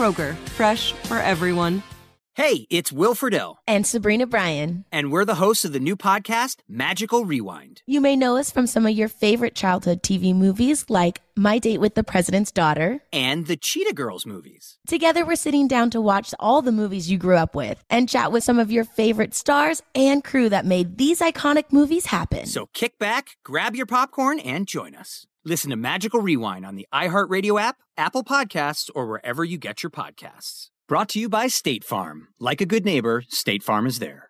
Kroger, fresh for everyone. Hey, it's Will Friedle. And Sabrina Bryan. And we're the hosts of the new podcast, Magical Rewind. You may know us from some of your favorite childhood TV movies like My Date with the President's Daughter and the Cheetah Girls movies. Together, we're sitting down to watch all the movies you grew up with and chat with some of your favorite stars and crew that made these iconic movies happen. So kick back, grab your popcorn, and join us. Listen to Magical Rewind on the iHeartRadio app, Apple Podcasts, or wherever you get your podcasts. Brought to you by State Farm. Like a good neighbor, State Farm is there.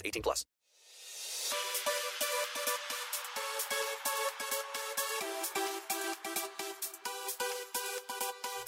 18 plus.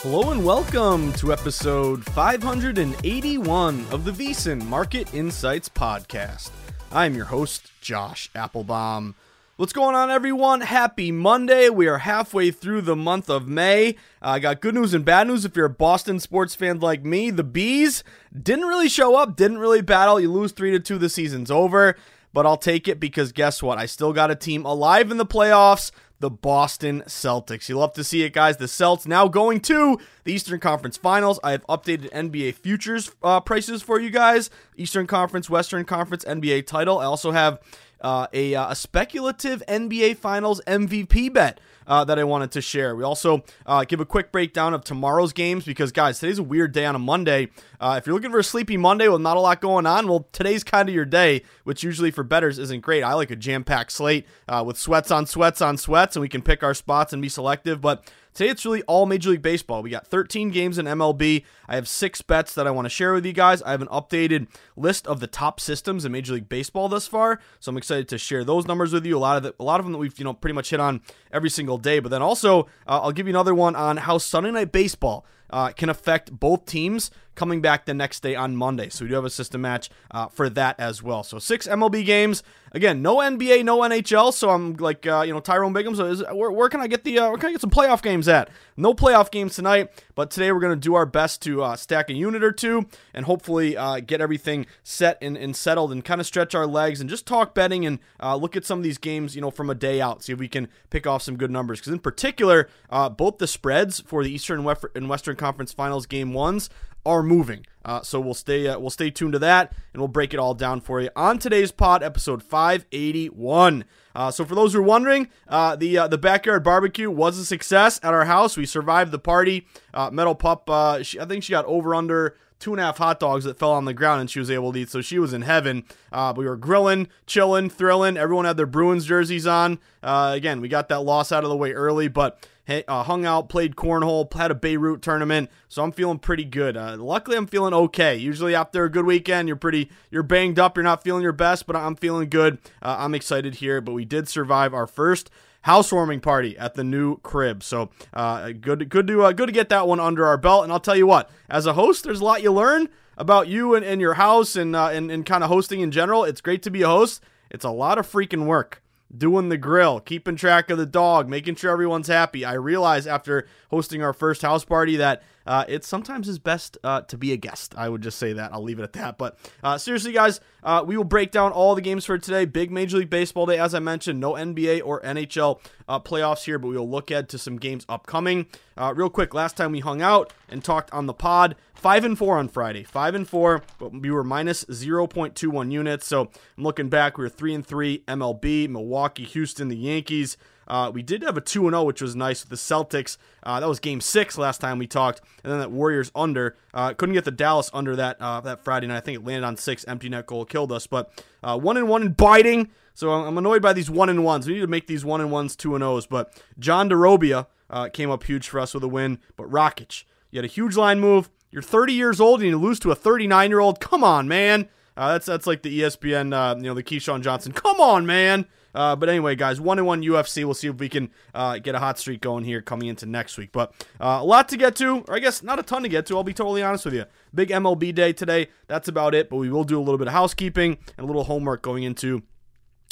Hello and welcome to episode 581 of the VSiN Market Insights Podcast. I'm your host, Josh Appelbaum. What's going on, everyone? Happy Monday. We are halfway through the month of May. I uh, got good news and bad news if you're a Boston sports fan like me. The Bees didn't really show up, didn't really battle. You lose 3 to 2, the season's over. But I'll take it because guess what? I still got a team alive in the playoffs the Boston Celtics. You love to see it, guys. The Celts now going to the Eastern Conference Finals. I have updated NBA futures uh, prices for you guys. Eastern Conference, Western Conference, NBA title. I also have uh, a, uh, a speculative NBA Finals MVP bet uh, that I wanted to share. We also uh, give a quick breakdown of tomorrow's games because, guys, today's a weird day on a Monday. Uh, if you're looking for a sleepy Monday with not a lot going on, well, today's kind of your day, which usually for betters isn't great. I like a jam packed slate uh, with sweats on sweats on sweats, and we can pick our spots and be selective. But Today it's really all Major League Baseball. We got 13 games in MLB. I have six bets that I want to share with you guys. I have an updated list of the top systems in Major League Baseball thus far, so I'm excited to share those numbers with you. A lot of the, a lot of them that we've you know pretty much hit on every single day. But then also uh, I'll give you another one on how Sunday Night Baseball uh, can affect both teams coming back the next day on Monday. So we do have a system match uh, for that as well. So six MLB games. Again, no NBA, no NHL. So I'm like, uh, you know, Tyrone Biggums. Is, where, where, can I get the? Uh, where can I get some playoff games at? No playoff games tonight, but today we're gonna do our best to uh, stack a unit or two and hopefully uh, get everything set and, and, settled and kind of stretch our legs and just talk betting and uh, look at some of these games, you know, from a day out. See if we can pick off some good numbers. Because in particular, both the spreads for the Eastern and Western Conference Finals game ones are moving. Uh, so we'll stay uh, we'll stay tuned to that, and we'll break it all down for you on today's pod, episode 581. Uh, so for those who are wondering, uh, the uh, the backyard barbecue was a success at our house. We survived the party. Uh, Metal Pup, she, I think she got over under two and a half hot dogs that fell on the ground and she was able to eat. So she was in heaven. Uh, we were grilling, chilling, thrilling. Everyone had their Bruins jerseys on. Uh, again, we got that loss out of the way early, but uh, hung out, played cornhole, had a Beirut tournament, so I'm feeling pretty good. Uh, luckily, I'm feeling okay. Usually after a good weekend, you're pretty, you're banged up, you're not feeling your best, but I'm feeling good. Uh, I'm excited here, but we did survive our first housewarming party at the new crib. So uh, good, good to uh, good to get that one under our belt. And I'll tell you what, as a host, there's a lot you learn about you and, and your house and, uh, and and kind of hosting in general. It's great to be a host. It's a lot of freaking work doing the grill, keeping track of the dog, making sure everyone's happy. I realize after hosting our first house party that uh, it sometimes is best uh, to be a guest. I would just say that. I'll leave it at that. But uh, seriously, guys, uh, we will break down all the games for today. Big Major League Baseball day, as I mentioned. No NBA or NHL uh, playoffs here, but we will look ahead to some games upcoming. Uh, real quick, last time we hung out and talked on the pod, five and four on Friday, five and four, but we were minus 0.21 units. So I'm looking back, we were three and three. MLB, Milwaukee, Houston, the Yankees. Uh, we did have a 2 0, which was nice with the Celtics. Uh, that was game six last time we talked. And then that Warriors under. Uh, couldn't get the Dallas under that uh, that Friday night. I think it landed on six. Empty net goal killed us. But uh, 1 and 1 and biting. So I'm annoyed by these 1 and 1s. We need to make these 1 and 1s 2 and 0s. But John DeRobia uh, came up huge for us with a win. But Rakic, you had a huge line move. You're 30 years old and you lose to a 39 year old. Come on, man. Uh, that's that's like the ESPN, uh, you know, the Keyshawn Johnson. Come on, man. Uh, but anyway, guys, one and one UFC. We'll see if we can uh, get a hot streak going here coming into next week. But uh, a lot to get to, or I guess not a ton to get to. I'll be totally honest with you. Big MLB day today. That's about it. But we will do a little bit of housekeeping and a little homework going into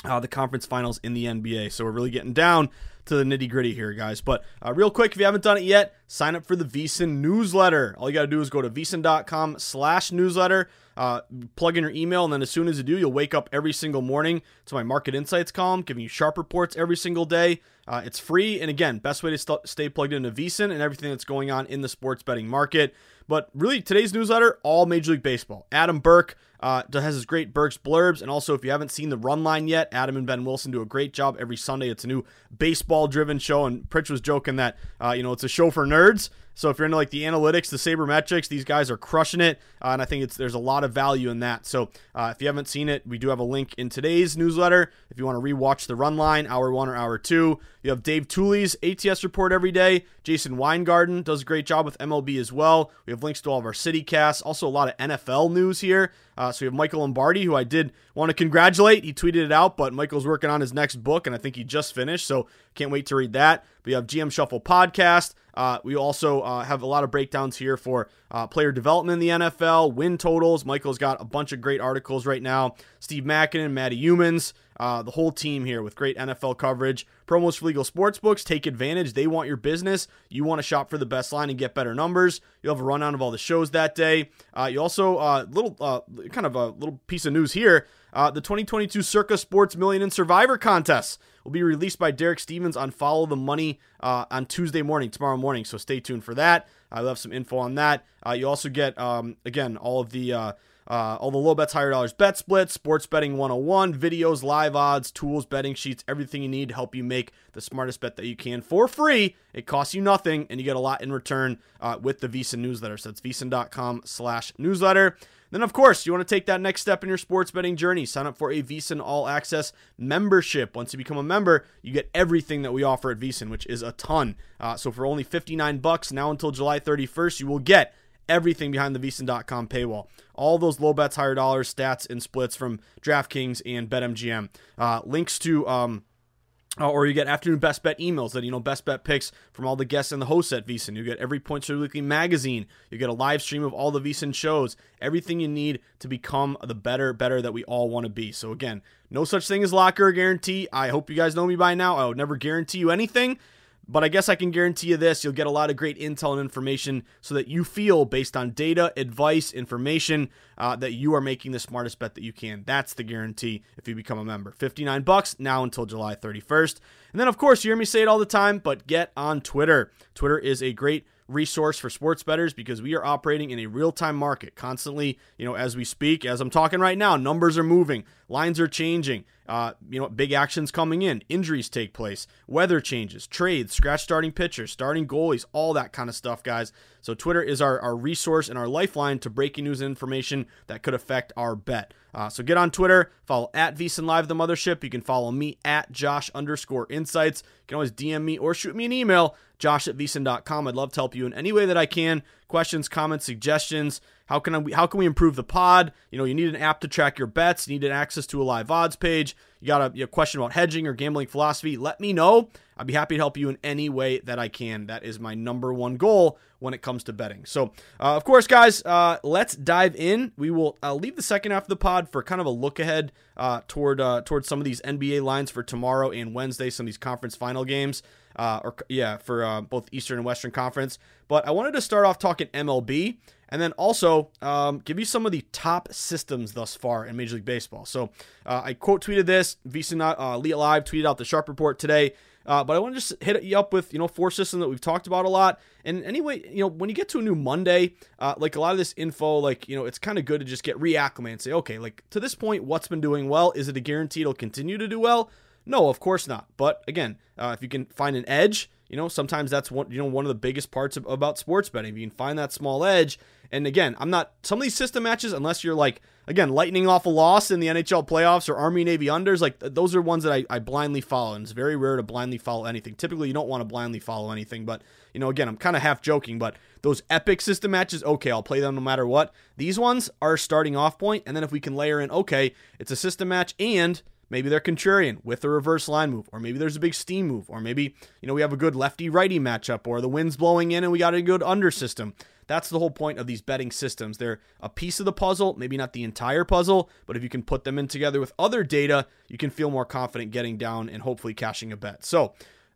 uh, the conference finals in the NBA. So we're really getting down to the nitty gritty here, guys. But uh, real quick, if you haven't done it yet, sign up for the VSiN newsletter. All you got to do is go to vsin.com slash newsletter. Uh, plug in your email, and then as soon as you do, you'll wake up every single morning to my market insights column, giving you sharp reports every single day. Uh, it's free, and again, best way to st- stay plugged into VSiN and everything that's going on in the sports betting market. But really, today's newsletter, all Major League Baseball. Adam Burke uh, has his great Burke's blurbs. And also, if you haven't seen the run line yet, Adam and Ben Wilson do a great job every Sunday. It's a new baseball driven show. And Pritch was joking that, uh, you know, it's a show for nerds. So if you're into like the analytics, the sabermetrics, these guys are crushing it, uh, and I think it's there's a lot of value in that. So uh, if you haven't seen it, we do have a link in today's newsletter. If you want to rewatch the run line, hour one or hour two, you have Dave Tuley's ATS report every day. Jason Weingarten does a great job with MLB as well. We have links to all of our city casts, also a lot of NFL news here. Uh, so we have Michael Lombardi, who I did want to congratulate. He tweeted it out, but Michael's working on his next book, and I think he just finished. So can't wait to read that. We have GM Shuffle podcast. Uh, we also uh, have a lot of breakdowns here for uh, player development in the NFL, win totals. Michael's got a bunch of great articles right now. Steve Makinen, Matty Youmans, uh, the whole team here with great NFL coverage. Promos for legal sportsbooks. Take advantage. They want your business. You want to shop for the best line and get better numbers. You'll have a rundown of all the shows that day. Uh, you also, uh, little kind of a little piece of news here. the 2022 Circa Sports Million and Survivor contests will be released by Derek Stevens on Follow the Money uh, on Tuesday morning, tomorrow morning. So stay tuned for that. I'll have some info on that. Uh, you also get, um, again, all of the. Uh, uh, all the low bets, higher dollars bet splits, sports betting 101, videos, live odds, tools, betting sheets, everything you need to help you make the smartest bet that you can for free. It costs you nothing, and you get a lot in return uh, with the VSiN newsletter. So that's vsin.com slash newsletter. Then, of course, you want to take that next step in your sports betting journey. Sign up for a VSiN All Access membership. Once you become a member, you get everything that we offer at VSiN, which is a ton. Uh, so for only 59 bucks now until July 31st, you will get everything behind the VSiN.com paywall. All those low bets, higher dollars, stats, and splits from DraftKings and BetMGM. Uh, links to um, uh, or you get afternoon best bet emails that you know best bet picks from all the guests and the hosts at VSiN. You get every Point Spread Weekly magazine. You get a live stream of all the VSiN shows. Everything you need to become the better, better that we all want to be. So again, no such thing as locker guarantee. I hope you guys know me by now. I would never guarantee you anything. But I guess I can guarantee you this you'll get a lot of great intel and information so that you feel, based on data, advice, information, uh, that you are making the smartest bet that you can. That's the guarantee if you become a member. 59 bucks now until July 31st. And then, of course, you hear me say it all the time, but get on Twitter. Twitter is a great resource for sports bettors because we are operating in a real-time market constantly you know as we speak. As i'm talking right now numbers are moving lines are changing uh, you know big actions coming in injuries take place weather changes trades scratch starting pitchers starting goalies all that kind of stuff guys. So twitter is our, our resource and our lifeline to breaking news and information that could affect our bet. Uh, so get on twitter follow at VSiN live the mothership. You can follow me at josh underscore insights. You can always dm me or shoot me an email josh at vsin.com. I'd love to help you in any way that I can. Questions, comments, suggestions. How can I, how can we improve the pod? You know, you need an app to track your bets. You need access to a live odds page. You got a, a question about hedging or gambling philosophy. Let me know. I'd be happy to help you in any way that I can. That is my number one goal when it comes to betting. So, uh, of course, guys, uh, let's dive in. We will uh, leave the second half of the pod for kind of a look ahead uh, toward uh, toward some of these NBA lines for tomorrow and Wednesday, some of these conference final games. Uh, or yeah, for uh, both Eastern and Western Conference. But I wanted to start off talking MLB and then also um, give you some of the top systems thus far in Major League Baseball. So uh, I quote tweeted this. VSiN uh, Elite Live tweeted out the Sharp Report today. Uh, but I want to just hit you up with you know four systems that we've talked about a lot. And anyway, you know when you get to a new Monday, uh, like a lot of this info, like you know it's kind of good to just get reacclimated and say, okay, like to this point, what's been doing well? Is it a guarantee it'll continue to do well? No, of course not. But again, uh, if you can find an edge, you know sometimes that's one you know one of the biggest parts of, about sports betting. If you can find that small edge, and again, I'm not some of these system matches unless you're like again lightning off a loss in the NHL playoffs or Army Navy unders. Like those are ones that I, I blindly follow, and it's very rare to blindly follow anything. Typically, you don't want to blindly follow anything, but you know, again, I'm kind of half joking, but those epic system matches, okay, I'll play them no matter what. These ones are starting off point, and then if we can layer in, okay, it's a system match and Maybe they're contrarian with a reverse line move, or maybe there's a big steam move, or maybe, you know, we have a good lefty righty matchup, or the wind's blowing in and we got a good under system. That's the whole point of these betting systems. They're a piece of the puzzle, maybe not the entire puzzle, but if you can put them in together with other data, you can feel more confident getting down and hopefully cashing a bet. So,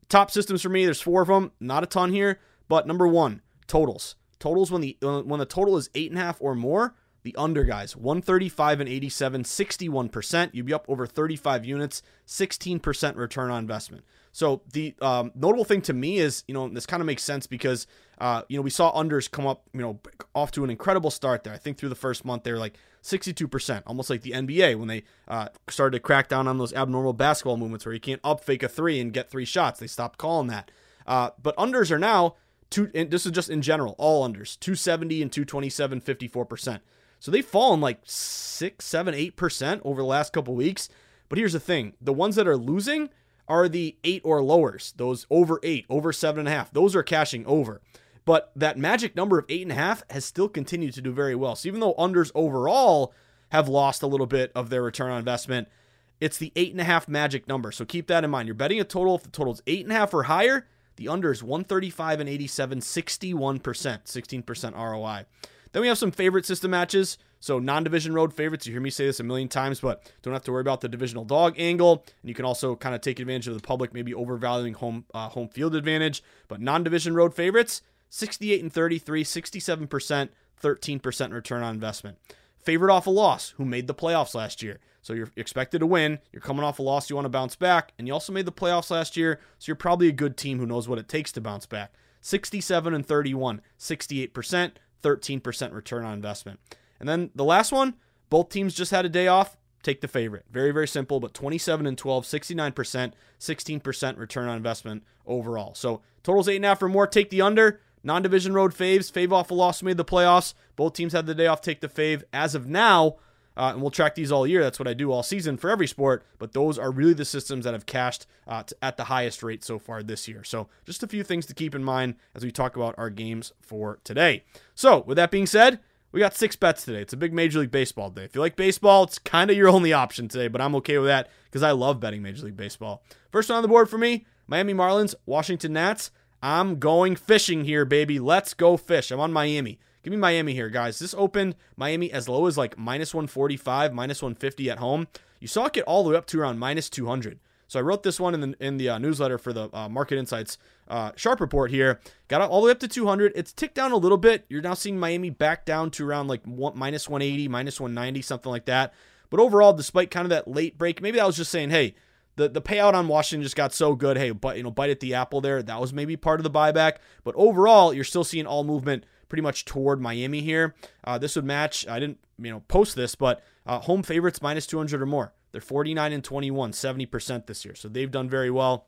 top systems for me, there's four of them, not a ton here, but number one, totals. Totals when the uh, when the total is eight and a half or more, the under guys, 135 and 87, 61%. You'd be up over 35 units, 16% return on investment. So the um, notable thing to me is, you know, this kind of makes sense because, uh, you know, we saw unders come up, you know, off to an incredible start there. I think through the first month they were like 62%, almost like the NBA when they uh, started to crack down on those abnormal basketball movements where you can't up fake a three and get three shots. They stopped calling that. Uh, but unders are now two. this is just in general, all unders 270 and 227, 54%. So they've fallen like six, seven, eight percent over the last couple weeks. But here's the thing: the ones that are losing are the eight or lowers. Those over eight, over seven and a half. Those are cashing over. But that magic number of eight and a half has still continued to do very well. So even though unders overall have lost a little bit of their return on investment, it's the eight and a half magic number. So keep that in mind. You're betting a total if the total is eight and a half or higher. The under is 135 and 87, 61%, 16% ROI. Then we have some favorite system matches. So non-division road favorites. You hear me say this a million times, but don't have to worry about the divisional dog angle. And you can also kind of take advantage of the public maybe overvaluing home uh, home field advantage. But non-division road favorites, 68 and 33, 67%, 13% return on investment. Favorite off a loss, who made the playoffs last year. So you're expected to win. You're coming off a loss, you want to bounce back, and you also made the playoffs last year, so you're probably a good team who knows what it takes to bounce back. 67 and 31, 68%. 13% return on investment. And then the last one, both teams just had a day off. Take the favorite. Very, very simple, but 27 and 12, 69%, 16% return on investment overall. So totals eight and a half or more. Take the under. Non division road faves. Fave off a loss made the playoffs. Both teams had the day off. Take the fave. As of now, uh, and we'll track these all year. That's what I do all season for every sport. But those are really the systems that have cashed uh, at the highest rate so far this year. So just a few things to keep in mind as we talk about our games for today. So with that being said, we got six bets today. It's a big Major League Baseball day. If you like baseball, it's kind of your only option today, but I'm okay with that because I love betting Major League Baseball. First one on the board for me Miami Marlins, Washington Nats. I'm going fishing here, baby. Let's go fish. I'm on Miami. Give me Miami here, guys. This opened Miami as low as like minus 145, minus 150 at home. You saw it get all the way up to around minus 200. So I wrote this one in the in the uh, newsletter for the uh, Market Insights uh, Sharp report here. Got all the way up to 200. It's ticked down a little bit. You're now seeing Miami back down to around like one, minus 180, minus 190, something like that. But overall, despite kind of that late break, maybe I was just saying, hey, the, the payout on Washington just got so good. Hey, but you know, bite at the apple there. That was maybe part of the buyback. But overall, you're still seeing all movement pretty much toward Miami here. Uh, this would match. I didn't you know post this, but uh, home favorites minus 200 or more. They're 49 and 21, 70% this year. So they've done very well.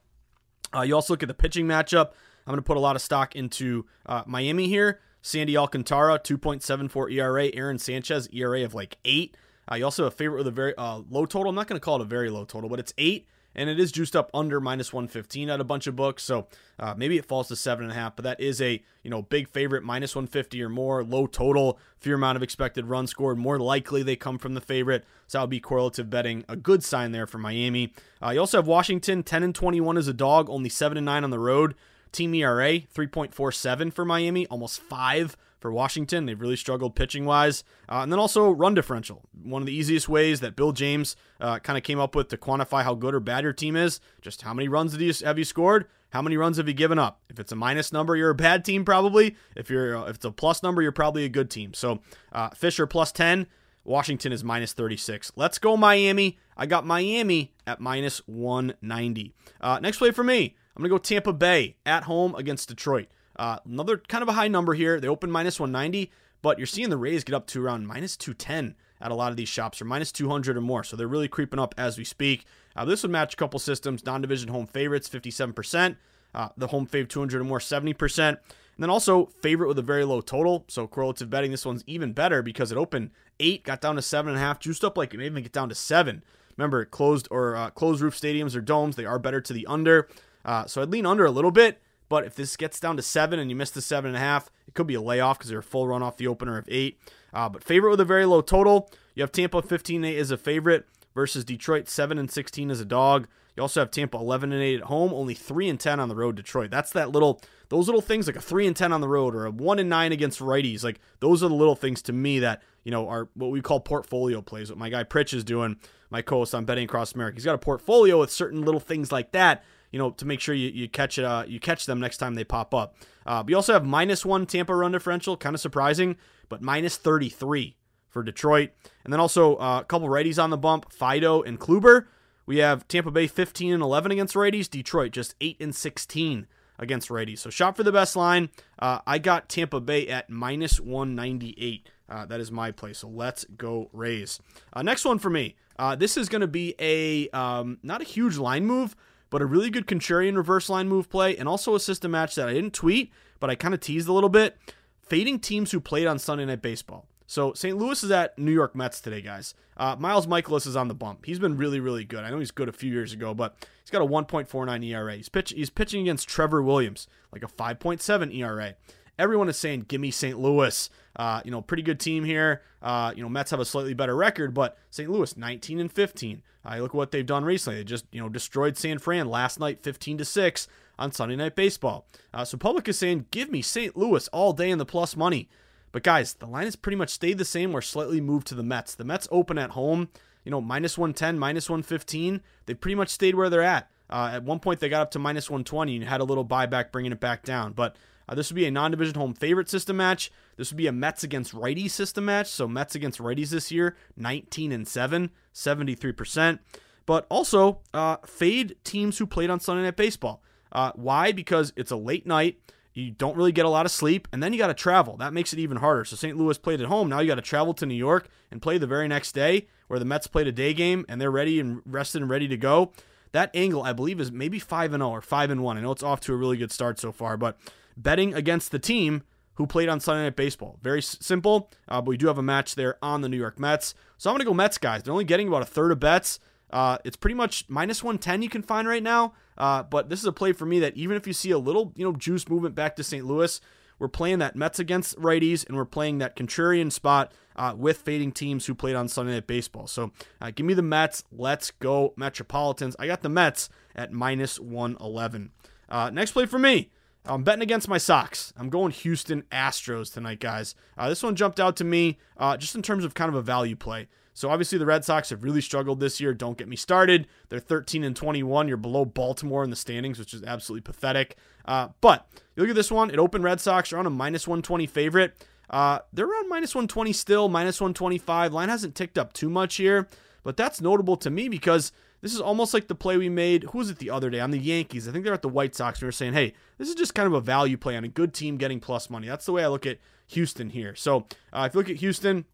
Uh, you also look at the pitching matchup. I'm going to put a lot of stock into uh, Miami here. Sandy Alcantara, 2.74 ERA. Aaron Sanchez, ERA of like 8. Uh, you also have a favorite with a very uh, low total. I'm not going to call it a very low total, but it's 8 and it is juiced up under minus 115 at a bunch of books. So uh, maybe it falls to seven and a half, but that is a you know big favorite minus 150 or more, low total, fewer amount of expected runs scored. More likely they come from the favorite, so that would be correlative betting. A good sign there for Miami. Uh, you also have Washington 10 and 21 as a dog, only seven and nine on the road. Team ERA 3.47 for Miami, almost five for Washington. They've really struggled pitching wise. Uh, and then also run differential. One of the easiest ways that Bill James uh, kind of came up with to quantify how good or bad your team is. Just how many runs have you scored? How many runs have you given up? If it's a minus number, you're a bad team probably. If you're uh, if it's a plus number, you're probably a good team. So uh, Fisher plus 10. Washington is minus 36. Let's go Miami. I got Miami at minus 190. Uh, next play for me. I'm going to go Tampa Bay at home against Detroit. Uh, another kind of a high number here. They open minus 190, but you're seeing the Rays get up to around minus 210 at a lot of these shops, or minus 200 or more. So they're really creeping up as we speak. Uh, this would match a couple systems. Non division home favorites, 57%. Uh, the home fave 200 or more, 70%. And then also favorite with a very low total. So correlative betting, this one's even better because it opened eight, got down to seven and a half, juiced up like it may even get down to seven. Remember, closed or uh, closed roof stadiums or domes, they are better to the under. Uh, so I'd lean under a little bit, but if this gets down to seven and you miss the seven and a half, it could be a layoff because they're a full run off the opener of eight. Uh, but favorite with a very low total. You have Tampa 15 8 as a favorite versus Detroit 7 and 16 as a dog. You also have Tampa 11 and 8 at home, only 3 and 10 on the road. Detroit. That's that little those little things like a 3 and 10 on the road or a 1 and 9 against righties. Like those are the little things to me that, you know, are what we call portfolio plays. What my guy Pritch is doing, my co-host on Betting Across America. He's got a portfolio with certain little things like that you know, to make sure you, you catch uh, you catch them next time they pop up. Uh, we also have minus one Tampa run differential, kind of surprising, but minus 33 for Detroit. And then also uh, a couple righties on the bump, Faedo and Kluber. We have Tampa Bay 15 and 11 against righties, Detroit just 8 and 16 against righties. So shop for the best line. Uh, I got Tampa Bay at minus 198. Uh, that is my play. So let's go Rays. Uh, next one for me. Uh, this is going to be a um, not a huge line move, but a really good contrarian reverse line move play, and also a system match that I didn't tweet, but I kind of teased a little bit. Fading teams who played on Sunday Night Baseball. So St. Louis is at New York Mets today, guys. Uh, Miles Mikolas is on the bump. He's been really, really good. I know he's good a few years ago, but he's got a 1.49 ERA. He's pitch, he's pitching against Trevor Williams, like a 5.7 ERA. Everyone is saying, "Give me St. Louis." Uh, you know, pretty good team here. Uh, you know, Mets have a slightly better record, but St. Louis 19 and 15. Uh, look at what they've done recently. They just you know destroyed San Fran last night, 15 to six on Sunday Night Baseball. Uh, so public is saying, "Give me St. Louis all day in the plus money." But guys, the line has pretty much stayed the same or slightly moved to the Mets. The Mets open at home, you know, minus 110, minus 115. They pretty much stayed where they're at. Uh, at one point, they got up to minus 120 and had a little buyback, bringing it back down. But uh, this would be a non-division home favorite system match. This would be a Mets against righties system match. So Mets against righties this year, 19 and 7, 73%. But also uh, fade teams who played on Sunday Night Baseball. Uh, why? Because it's a late night. You don't really get a lot of sleep, and then you got to travel. That makes it even harder. So St. Louis played at home. Now you got to travel to New York and play the very next day, where the Mets played a day game and they're ready and rested and ready to go. That angle, I believe, is maybe five and zero or five and one. I know it's off to a really good start so far, but betting against the team who played on Sunday Night Baseball. Very simple, uh, but we do have a match there on the New York Mets. So I'm going to go Mets, guys. They're only getting about a third of bets. Uh, it's pretty much minus 110 you can find right now. Uh, but this is a play for me that even if you see a little, you know, juice movement back to St. Louis, we're playing that Mets against righties, and we're playing that contrarian spot uh, with fading teams who played on Sunday Night Baseball. So uh, give me the Mets. Let's go Metropolitans. I got the Mets at minus 111. Uh, next play for me. I'm betting against my Sox. I'm going Houston Astros tonight, guys. Uh, this one jumped out to me uh, just in terms of kind of a value play. So obviously the Red Sox have really struggled this year. Don't get me started. They're 13 and 21. You're below Baltimore in the standings, which is absolutely pathetic. Uh, but you look at this one. It opened Red Sox are on a minus 120 favorite. Uh, they're around minus 120 still, minus 125. Line hasn't ticked up too much here, but that's notable to me because this is almost like the play we made. Who was it the other day on the Yankees? I think they're at the White Sox. And we were saying, hey, this is just kind of a value play on a good team getting plus money. That's the way I look at Houston here. So uh, if you look at Houston,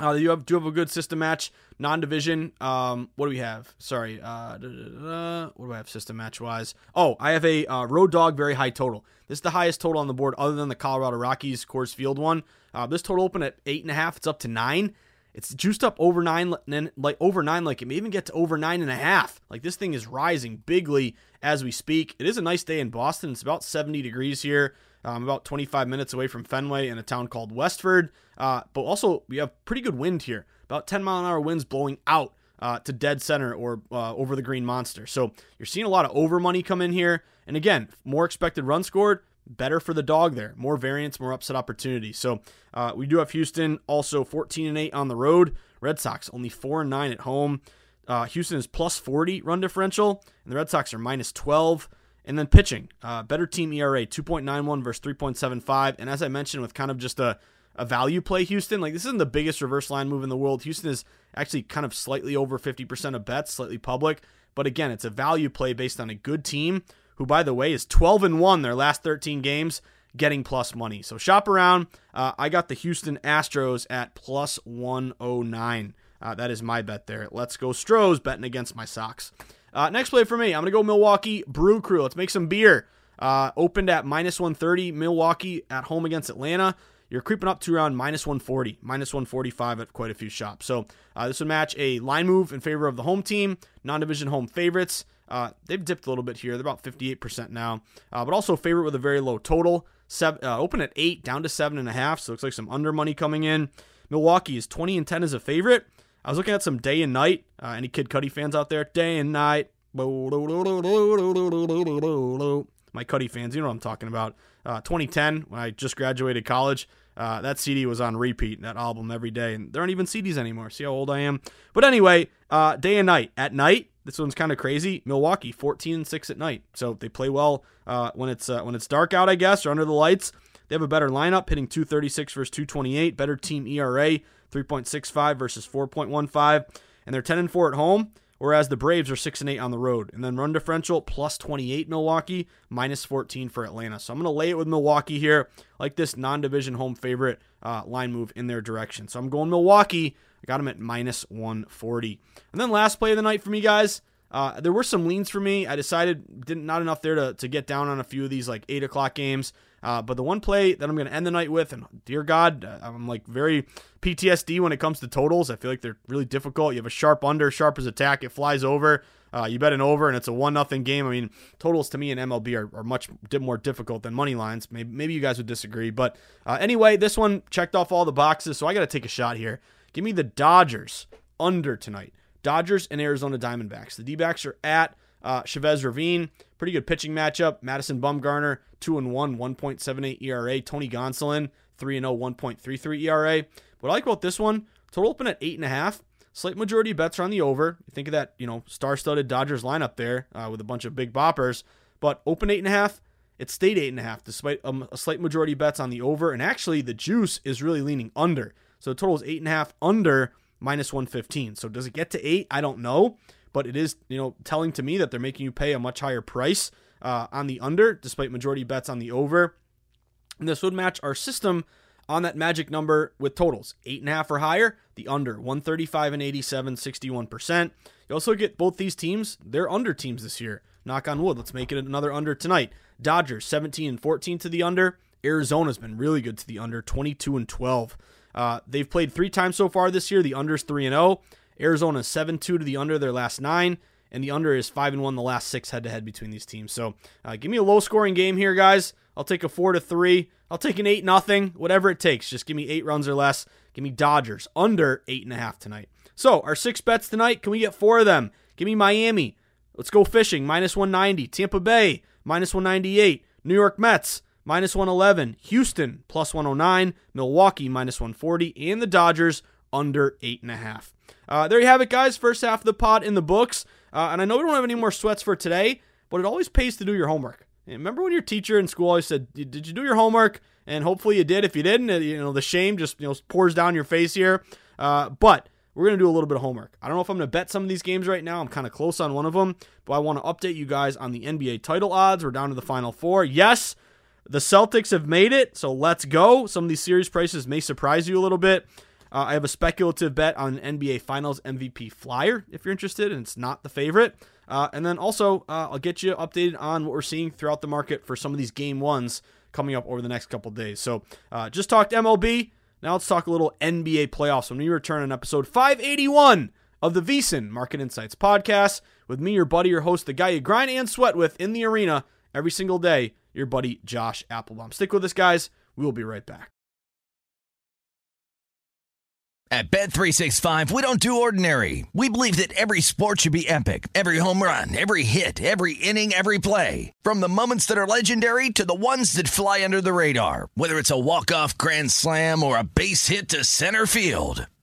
uh, you have, do have a good system match, non-division. Um, what do we have? Sorry, uh, what do I have system match wise? Oh, I have a uh, road dog very high total. This is the highest total on the board, other than the Colorado Rockies Coors Field one. Uh, this total open at eight and a half. It's up to nine. It's juiced up over nine, like over nine, like it may even get to over nine and a half. Like this thing is rising bigly as we speak. It is a nice day in Boston. It's about 70 degrees here. Um, about 25 minutes away from Fenway in a town called Westford. Uh, but also, we have pretty good wind here. About 10 mile an hour winds blowing out uh, to dead center or uh, over the green monster. So you're seeing a lot of over money come in here. And again, more expected run scored, better for the dog there. More variance, more upset opportunity. So uh, we do have Houston also 14 and 8 on the road. Red Sox only 4 and 9 at home. Uh, Houston is plus 40 run differential, and the Red Sox are minus 12. And then pitching, uh, better team ERA 2.91 versus 3.75. And as I mentioned, with kind of just a, a value play, Houston, like this isn't the biggest reverse line move in the world. Houston is actually kind of slightly over 50% of bets, slightly public. But again, it's a value play based on a good team who, by the way, is 12 and 1 their last 13 games, getting plus money. So shop around. Uh, I got the Houston Astros at plus 109. Uh, that is my bet there. Let's go Stros betting against my Sox. Uh, next play for me, I'm going to go Milwaukee Brew Crew. Let's make some beer. Uh, opened at minus 130. Milwaukee at home against Atlanta. You're creeping up to around minus 140, minus 145 at quite a few shops. So uh, this would match a line move in favor of the home team, non division home favorites. Uh, they've dipped a little bit here. They're about 58% now, uh, but also favorite with a very low total. Seven, uh, open at eight, down to seven and a half. So looks like some under money coming in. Milwaukee is 20 and 10 as a favorite. I was looking at some day and night. Uh, any Kid Cudi fans out there? Day and night. My Cudi fans, you know what I'm talking about. Uh, 2010, when I just graduated college, uh, that CD was on repeat, that album every day. And there aren't even CDs anymore. See how old I am? But anyway, uh, day and night. At night, this one's kind of crazy. Milwaukee, 14 and 6 at night. So they play well uh, when it's uh, when it's dark out, I guess, or under the lights. They have a better lineup, hitting 236 versus 228. Better team ERA, 3.65 versus 4.15. And they're 10 and 4 at home, whereas the Braves are 6 and 8 on the road. And then run differential, plus 28 Milwaukee, minus 14 for Atlanta. So I'm going to lay it with Milwaukee here, like this non division home favorite uh, line move in their direction. So I'm going Milwaukee. I got him at minus 140. And then last play of the night for me, guys. Uh, there were some leans for me. I decided didn't not enough there to, to get down on a few of these like eight o'clock games. Uh, but the one play that I'm going to end the night with, and dear God, uh, I'm like very PTSD when it comes to totals. I feel like they're really difficult. You have a sharp under, sharp as attack, it flies over. Uh, you bet an over, and it's a one nothing game. I mean, totals to me in MLB are, are much more difficult than money lines. Maybe, maybe you guys would disagree, but uh, anyway, this one checked off all the boxes, so I got to take a shot here. Give me the Dodgers under tonight. Dodgers and Arizona Diamondbacks. The D backs are at uh, Chavez Ravine. Pretty good pitching matchup. Madison Bumgarner, 2 and 1, 1.78 ERA. Tony Gonsolin, 3 and 0, 1.33 ERA. What I like about this one, total open at 8.5. Slight majority bets are on the over. You think of that, you know, star studded Dodgers lineup there uh, with a bunch of big boppers. But open 8.5. It stayed 8.5 despite um, a slight majority bets on the over. And actually, the juice is really leaning under. So the total is 8.5 under minus 115. So does it get to 8? I don't know. But it is, you know, telling to me that they're making you pay a much higher price uh, on the under, despite majority bets on the over. And this would match our system on that magic number with totals eight and a half or higher, the under 135 and 87, 61%. You also get both these teams, they're under teams this year. Knock on wood. Let's make it another under tonight. Dodgers 17 and 14 to the under. Arizona's been really good to the under, 22 and 12. Uh, they've played three times so far this year. The under's 3 and 0. Arizona 7 2 to the under their last nine. And the under is 5 and 1 the last six head to head between these teams. So uh, give me a low scoring game here, guys. I'll take a 4 to 3. I'll take an 8 nothing, whatever it takes. Just give me 8 runs or less. Give me Dodgers under 8.5 tonight. So our six bets tonight, can we get four of them? Give me Miami. Let's go fishing, minus 190. Tampa Bay, minus 198. New York Mets, minus 111. Houston, plus 109. Milwaukee, minus 140. And the Dodgers, under 8.5. Uh, there you have it, guys. First half of the pod in the books. Uh, and I know we don't have any more sweats for today, but it always pays to do your homework. Remember when your teacher in school always said, "Did you do your homework?" And hopefully you did. If you didn't, you know the shame just you know pours down your face here. Uh, but we're gonna do a little bit of homework. I don't know if I'm gonna bet some of these games right now. I'm kind of close on one of them, but I want to update you guys on the NBA title odds. We're down to the final four. Yes, the Celtics have made it, so let's go. Some of these series prices may surprise you a little bit. Uh, I have a speculative bet on NBA Finals MVP flyer if you're interested, and it's not the favorite. Uh, and then also, uh, I'll get you updated on what we're seeing throughout the market for some of these game ones coming up over the next couple days. So, uh, just talked MLB. Now let's talk a little NBA playoffs when we return on episode 581 of the VSiN Market Insights podcast with me, your buddy, your host, the guy you grind and sweat with in the arena every single day, your buddy Josh Appelbaum. Stick with us, guys. We will be right back. At Bet365, we don't do ordinary. We believe that every sport should be epic. Every home run, every hit, every inning, every play. From the moments that are legendary to the ones that fly under the radar. Whether it's a walk-off grand slam or a base hit to center field.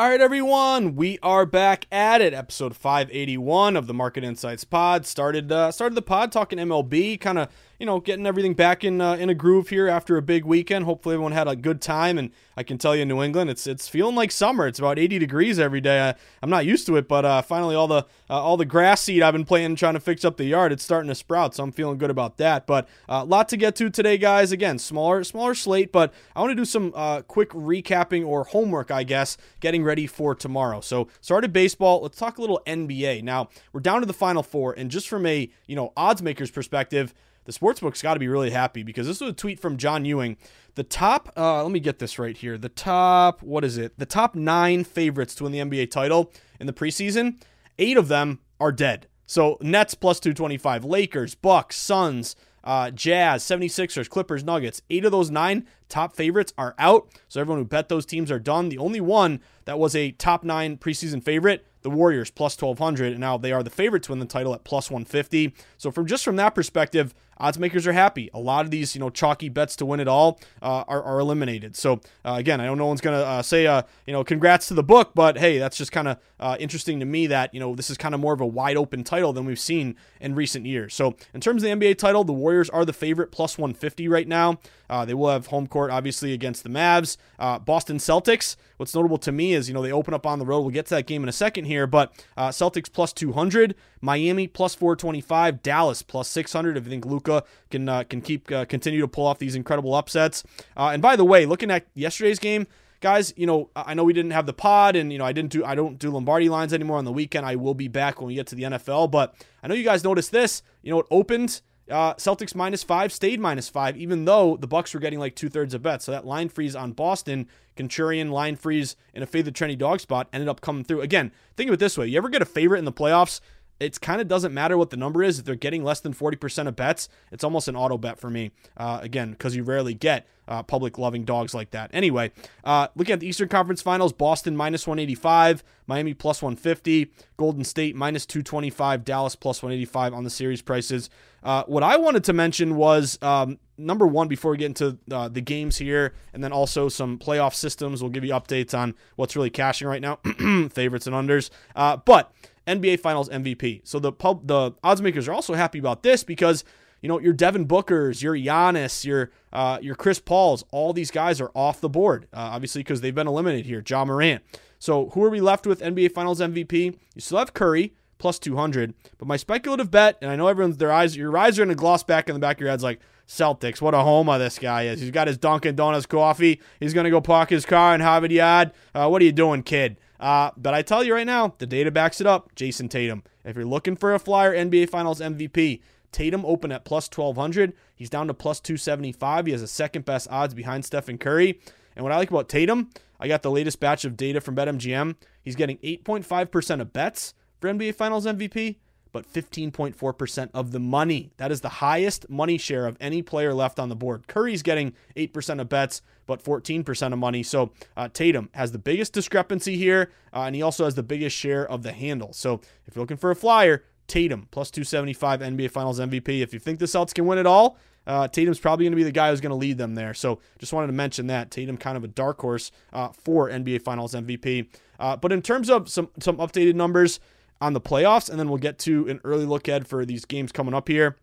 All right, everyone, we are back at it. Episode 581 of the Market Insights Pod. Started uh, started the pod talking MLB, kind of you know getting everything back in uh, in a groove here after a big weekend. Hopefully, everyone had a good time, and I can tell you, in New England, it's it's feeling like summer. It's about 80 degrees every day. I, am not used to it, but uh, finally, all the uh, all the grass seed I've been planting trying to fix up the yard, it's starting to sprout. So I'm feeling good about that. But a uh, lot to get to today, guys. Again, smaller smaller slate, but I want to do some uh, quick recapping or homework, I guess, getting ready for tomorrow. So started baseball. Let's talk a little NBA. Now we're down to the final four, and just from a you know odds makers perspective, the sportsbook's got to be really happy because this was a tweet from John Ewing. The top, uh, let me get this right here. The top, what is it? The top nine favorites to win the NBA title in the preseason, eight of them are dead. So Nets plus 225, Lakers, Bucks, Suns, uh, Jazz, 76ers, Clippers, Nuggets. Eight of those nine top favorites are out. So everyone who bet those teams are done. The only one that was a top nine preseason favorite, the Warriors, plus 1200. And now they are the favorite to win the title at plus 150. So from just from that perspective, odds makers are happy. A lot of these, you know, chalky bets to win it all uh, are, are, eliminated. So uh, again, I know no one's gonna uh, say, uh, you know, congrats to the book, but hey, that's just kind of uh, interesting to me that you know this is kind of more of a wide open title than we've seen in recent years. So in terms of the NBA title, the Warriors are the favorite, plus 150 right now. Uh, they will have home court obviously against the Mavs. Boston Celtics. What's notable to me is you know they open up on the road. We'll get to that game in a second here, but Celtics plus 200, Miami plus 425, Dallas plus 600. If you think Luka can uh, can keep uh, continue to pull off these incredible upsets. Uh, and by the way, looking at yesterday's game, guys, you know I know we didn't have the pod, and you know I didn't do I don't do Lombardi lines anymore on the weekend. I will be back when we get to the NFL, but I know you guys noticed this. You know it opened. Uh, Celtics minus five stayed minus five, even though the Bucks were getting like two thirds of bets. So that line freeze on Boston, Contrarian line freeze in a faded trendy dog spot ended up coming through. Again, think of it this way: you ever get a favorite in the playoffs? It kind of doesn't matter what the number is. If they're getting less than 40% of bets, it's almost an auto bet for me. Uh, again, because you rarely get uh, public loving dogs like that. Anyway, uh, looking at the Eastern Conference Finals, Boston minus 185, Miami plus 150, Golden State minus 225, Dallas plus 185 on the series prices. Uh, what I wanted to mention was um, number one, before we get into uh, the games here, and then also some playoff systems. We'll give you updates on what's really cashing right now, favorites and unders. Uh, but NBA Finals MVP. So the pub, the odds makers are also happy about this because you know your Devin Booker's, your Giannis, your uh, your Chris Paul's, all these guys are off the board, uh, obviously because they've been eliminated here. John Morant. So who are we left with NBA Finals MVP? You still have Curry plus 200, but my speculative bet, and I know everyone's their eyes, your eyes are in a gloss back in the back of your heads like Celtics. What a homer this guy is. He's got his Dunkin' Donuts coffee. He's to go park his car in Harvard Yard. Uh, what are you doing, kid? Uh, but I tell you right now, the data backs it up. Jayson Tatum. If you're looking for a flyer NBA Finals MVP, Tatum opened at plus 1200. He's down to plus 275. He has the second best odds behind Stephen Curry. And what I like about Tatum, I got the latest batch of data from BetMGM. He's getting 8.5% of bets for NBA Finals MVP, but 15.4% of the money. That is the highest money share of any player left on the board. Curry's getting 8% of bets, but 14% of money. So uh, Tatum has the biggest discrepancy here, uh, and he also has the biggest share of the handle. So if you're looking for a flyer, Tatum plus 275 NBA Finals MVP. If you think the Celtics can win it all, uh, Tatum's probably going to be the guy who's going to lead them there. So just wanted to mention that Tatum kind of a dark horse uh, for NBA Finals MVP. Uh, but in terms of some some updated numbers on the playoffs, and then we'll get to an early look ahead for these games coming up here.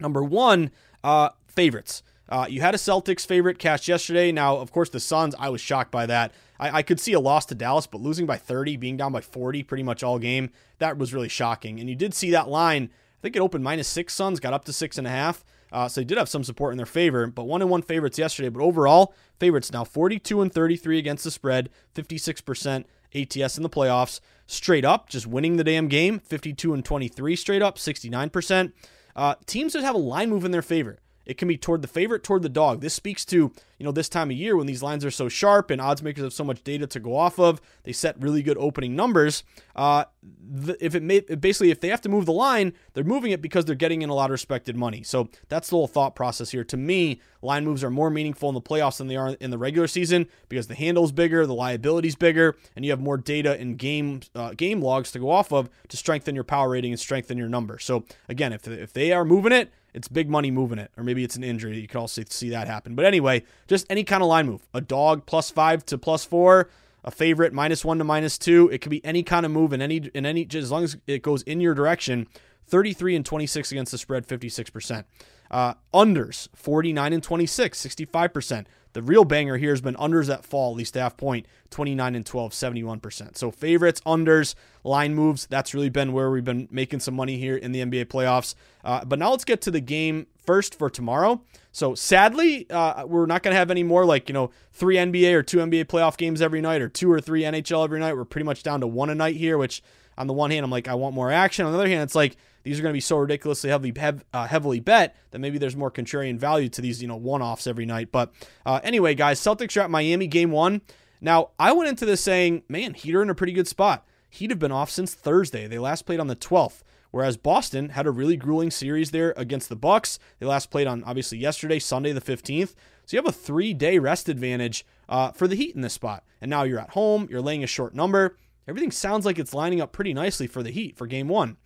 Number one, uh, favorites. Uh, you had a Celtics favorite cash yesterday. Now, of course, the Suns, I was shocked by that. I, I, could see a loss to Dallas, but losing by 30, being down by 40 pretty much all game, that was really shocking. And you did see that line, I think it opened minus six Suns, got up to six and a half. Uh, so they did have some support in their favor, but one and one favorites yesterday. But overall, favorites now 42 and 33 against the spread, 56% ATS in the playoffs. Straight up, just winning the damn game, 52 and 23 straight up, 69%. Uh, teams that have a line move in their favor. It can be toward the favorite, toward the dog. This speaks to, you know, this time of year when these lines are so sharp and odds makers have so much data to go off of. They set really good opening numbers. Uh, the, if it may, basically, if they have to move the line, they're moving it because they're getting in a lot of respected money. So that's the whole thought process here. To me, line moves are more meaningful in the playoffs than they are in the regular season because the handle's bigger, the liability's bigger, and you have more data and game uh, game logs to go off of to strengthen your power rating and strengthen your number. So again, if if they are moving it, it's big money moving it, or maybe it's an injury. You could also see that happen. But anyway, just any kind of line move. A dog plus five to plus four, a favorite minus one to minus two. It could be any kind of move in any in any as long as it goes in your direction. 33 and 26 against the spread, 56%. Uh, unders, 49 and 26, 65%. The real banger here has been unders that fall, at least half point, 29 and 12, 71%. So favorites, unders, line moves, that's really been where we've been making some money here in the NBA playoffs. Uh, but now let's get to the game first for tomorrow. So sadly, uh, we're not going to have any more like, you know, three NBA or two NBA playoff games every night or two or three NHL every night. We're pretty much down to one a night here, which on the one hand, I'm like, I want more action. On the other hand, it's like, these are going to be so ridiculously heavily uh, heavily bet that maybe there's more contrarian value to these you know one offs every night. But uh, anyway, guys, Celtics are at Miami game one. Now I went into this saying, man, Heat are in a pretty good spot. Heat have been off since Thursday. They last played on the 12th. Whereas Boston had a really grueling series there against the Bucks. They last played on obviously yesterday, Sunday the 15th. So you have a three-day rest advantage uh, for the Heat in this spot. And now you're at home. You're laying a short number. Everything sounds like it's lining up pretty nicely for the Heat for Game One.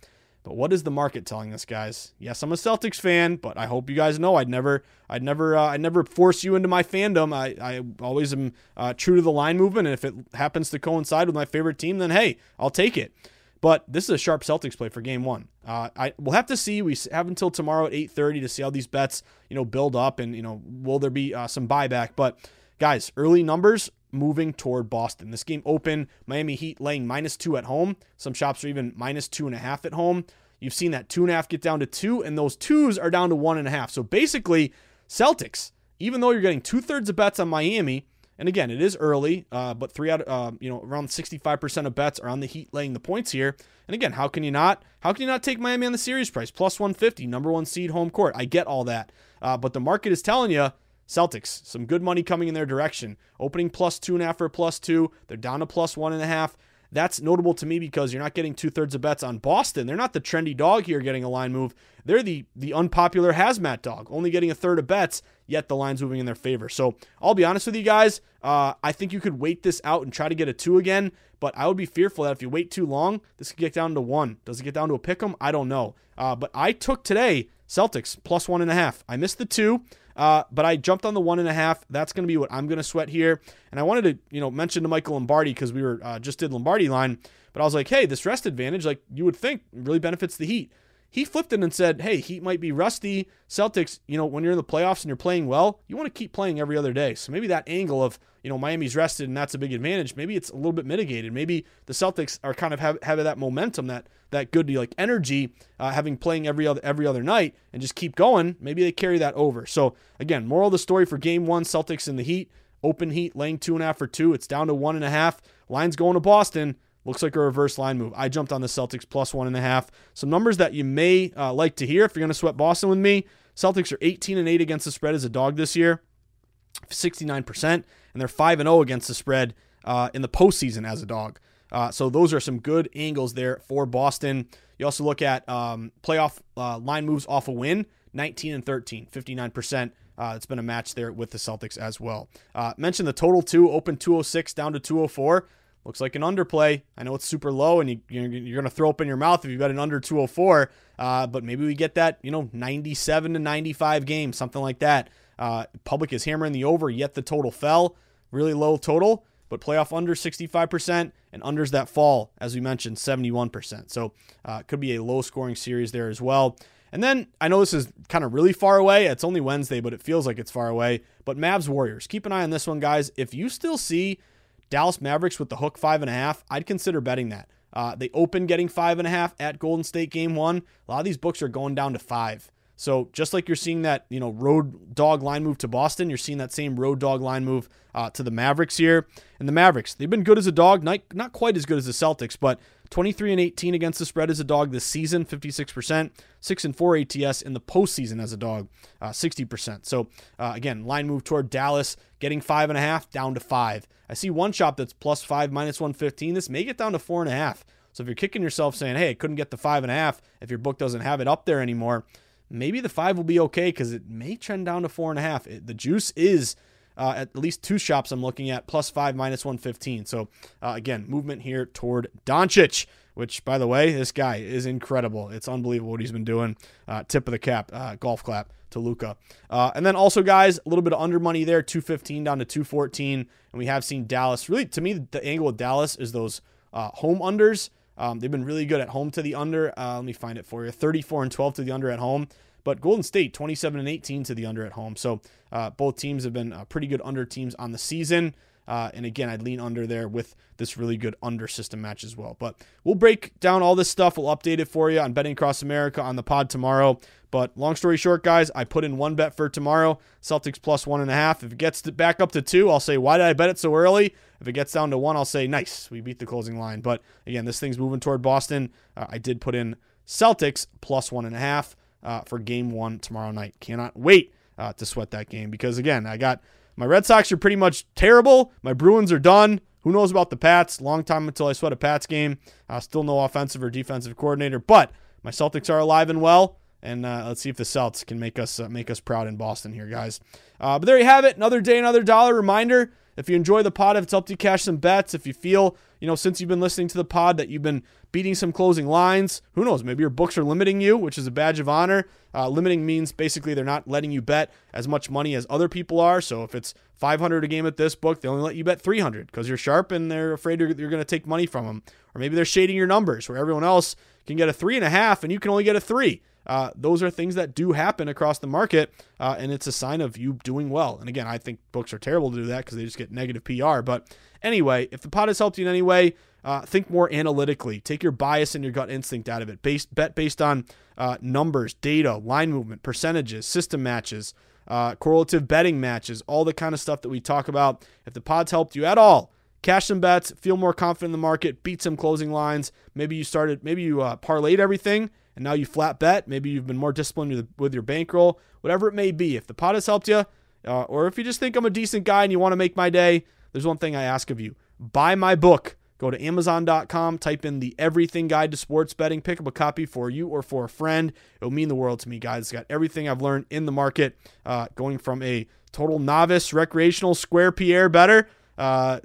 But what is the market telling us, guys? Yes, I'm a Celtics fan, but I hope you guys know I'd never, I'd never, uh, I'd never force you into my fandom. I, I always am uh, true to the line movement, and if it happens to coincide with my favorite team, then hey, I'll take it. But this is a sharp Celtics play for Game One. Uh, I we'll have to see. We have until tomorrow at 8:30 to see how these bets, you know, build up, and you know, will there be uh, some buyback? But guys, early numbers moving toward Boston. This game open, Miami Heat laying minus two at home. Some shops are even minus two and a half at home. You've seen that two and a half get down to two, and those twos are down to one and a half. So basically, Celtics, even though you're getting two thirds of bets on Miami, and again, it is early, uh, but three out uh, you know, around 65% of bets are on the Heat laying the points here. And again, how can you not? How can you not take Miami on the series price? Plus 150, number one seed home court. I get all that. Uh, but the market is telling you Celtics, some good money coming in their direction. Opening plus two and a half or plus two. They're down to plus one and a half. That's notable to me because you're not getting two thirds of bets on Boston. They're not the trendy dog here getting a line move. They're the the unpopular hazmat dog, only getting a third of bets, yet the line's moving in their favor. So I'll be honest with you guys. Uh, I think you could wait this out and try to get a two again, but I would be fearful that if you wait too long, this could get down to one. Does it get down to a pick 'em? I don't know. Uh, but I took today Celtics plus one and a half. I missed the two. Uh, but I jumped on the one and a half. That's going to be what I'm going to sweat here. And I wanted to, you know, mention to Michael Lombardi because we were uh, just did Lombardi line. But I was like, hey, this rest advantage, like you would think, really benefits the Heat. He flipped it and said, "Hey, Heat might be rusty. Celtics, you know, when you're in the playoffs and you're playing well, you want to keep playing every other day. So maybe that angle of you know Miami's rested and that's a big advantage. Maybe it's a little bit mitigated. Maybe the Celtics are kind of have, have that momentum, that that good like energy, uh, having playing every other every other night and just keep going. Maybe they carry that over. So again, moral of the story for Game One: Celtics in the Heat, open Heat, laying two and a half for two. It's down to one and a half. Lines going to Boston. Looks like a reverse line move. I jumped on the Celtics plus one and a half. Some numbers that you may uh, like to hear if you're going to sweat Boston with me. Celtics are 18 and 8 against the spread as a dog this year, 69%, and they're 5 and 0 against the spread uh, in the postseason as a dog. Uh, so those are some good angles there for Boston. You also look at um, playoff uh, line moves off a win, 19 and 13, 59%. Uh, it's been a match there with the Celtics as well. Uh, mentioned the total two, open 206 down to 204. Looks like an underplay. I know it's super low, and you, you're, going to throw up in your mouth if you've got an under 204. Uh, but maybe we get that, you know, 97 to 95 game, something like that. Uh, public is hammering the over, yet the total fell. Really low total, but playoff under 65% and unders that fall, as we mentioned, 71%. So uh, could be a low scoring series there as well. And then I know this is kind of really far away. It's only Wednesday, but it feels like it's far away. But Mavs Warriors, keep an eye on this one, guys. If you still see Dallas Mavericks with the hook five and a half, I'd consider betting that. Uh, they open getting five and a half at Golden State game one. A lot of these books are going down to five. So just like you're seeing that, you know, road dog line move to Boston, you're seeing that same road dog line move uh, to the Mavericks here. And the Mavericks, they've been good as a dog, not, not quite as good as the Celtics, but 23 and 18 against the spread as a dog this season, 56%. 6 and 4 ATS in the postseason as a dog, uh, 60%. So uh, again, line move toward Dallas, getting five and a half down to five. I see one shop that's plus five, minus 115. This may get down to four and a half. So if you're kicking yourself saying, hey, I couldn't get the five and a half if your book doesn't have it up there anymore, maybe the five will be okay because it may trend down to four and a half. It, the juice is uh, at least two shops I'm looking at plus five, minus 115. So uh, again, movement here toward Doncic, which by the way, this guy is incredible. It's unbelievable what he's been doing. Uh, tip of the cap, uh, golf clap to Luka. Uh, and then also, guys, a little bit of under money there, 215 down to 214. And we have seen Dallas. Really, to me, the angle with Dallas is those uh, home unders. Um, they've been really good at home to the under. let me find it for you 34 and 12 to the under at home. But Golden State, 27 and 18 to the under at home. So uh, both teams have been uh, pretty good under teams on the season. Uh, and again, I'd lean under there with this really good under system match as well. But we'll break down all this stuff. We'll update it for you on Betting Across America on the pod tomorrow. But long story short, guys, I put in one bet for tomorrow Celtics plus one and a half. If it gets back up to two, I'll say, why did I bet it so early? If it gets down to one, I'll say, nice, we beat the closing line. But again, this thing's moving toward Boston. Uh, I did put in Celtics plus one and a half uh, for game one tomorrow night. Cannot wait uh, to sweat that game because, again, I got my Red Sox are pretty much terrible. My Bruins are done. Who knows about the Pats? Long time until I sweat a Pats game. Uh, still no offensive or defensive coordinator, but my Celtics are alive and well. And uh, let's see if the Celts can make us uh, make us proud in Boston here, guys. Uh, but there you have it. Another day, another dollar. Reminder: if you enjoy the pod, if it's helped you cash some bets, if you feel you know since you've been listening to the pod that you've been beating some closing lines. Who knows? Maybe your books are limiting you, which is a badge of honor. Uh, limiting means basically they're not letting you bet as much money as other people are. So if it's 500 a game at this book, they only let you bet 300 because you're sharp and they're afraid you're, you're going to take money from them. Or maybe they're shading your numbers where everyone else can get a three and a half and you can only get a three. Uh, those are things that do happen across the market, uh, and it's a sign of you doing well. And again, I think books are terrible to do that because they just get negative PR. But anyway, if the pod has helped you in any way, uh, think more analytically. Take your bias and your gut instinct out of it. Bet based on uh, numbers, data, line movement, percentages, system matches, uh, correlative betting matches, all the kind of stuff that we talk about. If the pod's helped you at all, cash some bets, feel more confident in the market, beat some closing lines. Maybe you started, maybe you uh, parlayed everything and now you flat bet. Maybe you've been more disciplined with, your bankroll, whatever it may be. If the pot has helped you, uh, or if you just think I'm a decent guy and you want to make my day, there's one thing I ask of you buy my book. Go to Amazon.com, type in the Everything Guide to Sports Betting, pick up a copy for you or for a friend. It'll mean the world to me, guys. It's got everything I've learned in the market, uh, going from a total novice recreational square Pierre better uh,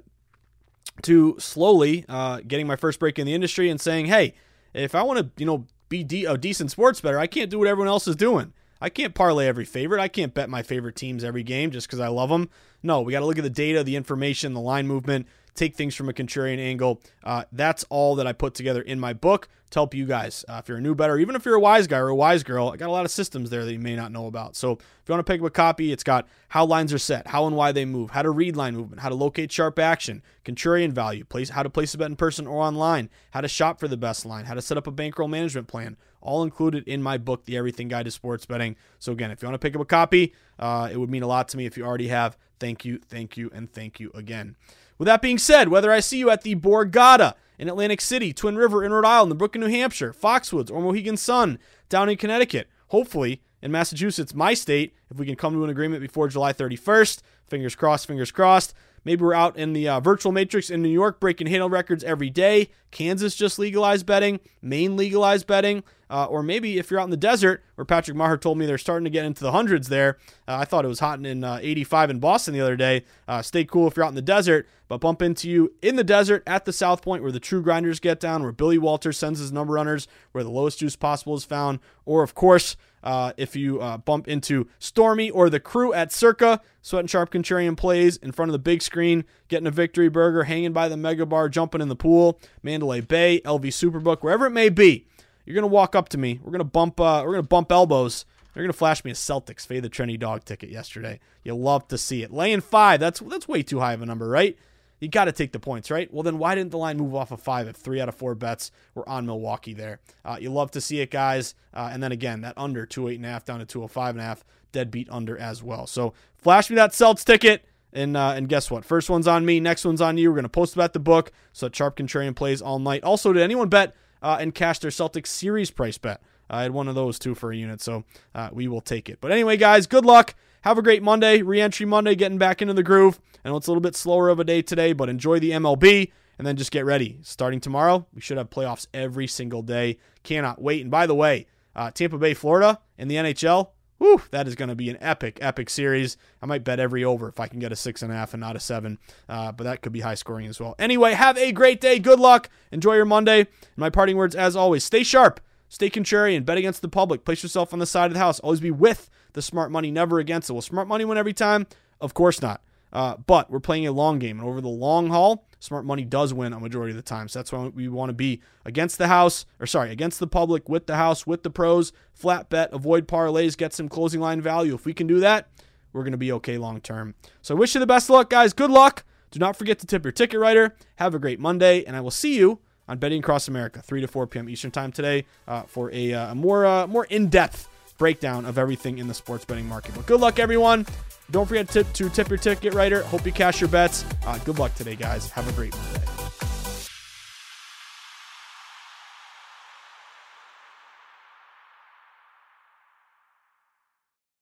to slowly uh, getting my first break in the industry and saying, hey, if I want to, you know, be de- a decent sports better, I can't do what everyone else is doing. I can't parlay every favorite. I can't bet my favorite teams every game just because I love them. No, we got to look at the data, the information, the line movement, take things from a contrarian angle. Uh, that's all that I put together in my book to help you guys. Uh, if you're a new better, even if you're a wise guy or a wise girl, I got a lot of systems there that you may not know about. So if you want to pick up a copy, it's got how lines are set, how and why they move, how to read line movement, how to locate sharp action, contrarian value, place how to place a bet in person or online, how to shop for the best line, how to set up a bankroll management plan. All included in my book, The Everything Guide to Sports Betting. So again, if you want to pick up a copy, uh, it would mean a lot to me if you already have. Thank you, thank you, and thank you again. With that being said, whether I see you at the Borgata in Atlantic City, Twin River in Rhode Island, the Brook in New Hampshire, Foxwoods, or Mohegan Sun down in Connecticut, hopefully in Massachusetts, my state, if we can come to an agreement before July 31st, fingers crossed, fingers crossed. Maybe we're out in the uh, virtual matrix in New York breaking handle records every day. Kansas just legalized betting. Maine legalized betting. Uh, or maybe if you're out in the desert, where Patrick Meagher told me they're starting to get into the hundreds there. Uh, I thought it was hot in uh, 85 in Boston the other day. Uh, stay cool if you're out in the desert, but bump into you in the desert at the South Point where the true grinders get down, where Billy Walters sends his number runners, where the lowest juice possible is found. Or, of course, uh, if you uh, bump into Stormy or the crew at Circa, Sweat and Sharp Contrarian plays in front of the big screen, getting a victory burger, hanging by the mega bar, jumping in the pool, Mandalay Bay, LV Superbook, wherever it may be. You're gonna walk up to me. We're gonna bump. Uh, we're gonna bump elbows. They're gonna flash me a Celtics fade the trendy dog ticket yesterday. You love to see it. Laying five. That's that's way too high of a number, right? You got to take the points, right? Well, then why didn't the line move off of five if three out of four bets were on Milwaukee there? Uh, you love to see it, guys. Uh, and then again, that under two eight and a half down to two hundred five and a half, deadbeat under as well. So flash me that Celts ticket. And uh, and guess what? First one's on me. Next one's on you. We're gonna post about the book so that Sharp Contrarian plays all night. Also, did anyone bet uh, and cash their Celtics series price bet? I had one of those too for a unit, so uh, we will take it. But anyway, guys, good luck. Have a great Monday, re-entry Monday, getting back into the groove. I know it's a little bit slower of a day today, but enjoy the MLB and then just get ready. Starting tomorrow, we should have playoffs every single day. Cannot wait. And by the way, uh, Tampa Bay, Florida, in the NHL, whew, that is going to be an epic, epic series. I might bet every over if I can get a six and a half and not a seven, uh, but that could be high scoring as well. Anyway, have a great day. Good luck. Enjoy your Monday. And my parting words, as always, stay sharp. Stay contrarian. Bet against the public. Place yourself on the side of the house. Always be with the smart money, never against it. Will smart money win every time? Of course not. Uh, but we're playing a long game, and over the long haul, smart money does win a majority of the time. So that's why we want to be against the house, or sorry, against the public, with the house, with the pros. Flat bet, avoid parlays, get some closing line value. If we can do that, we're going to be okay long term. So I wish you the best of luck, guys. Good luck. Do not forget to tip your ticket writer. Have a great Monday, and I will see you on Betting Across America, 3 to 4 p.m. Eastern Time today uh, for a, uh, more uh, more in depth breakdown of everything in the sports betting market. But good luck, everyone. Don't forget to, to tip your ticket writer. Hope you cash your bets. Uh, good luck today, guys. Have a great Monday.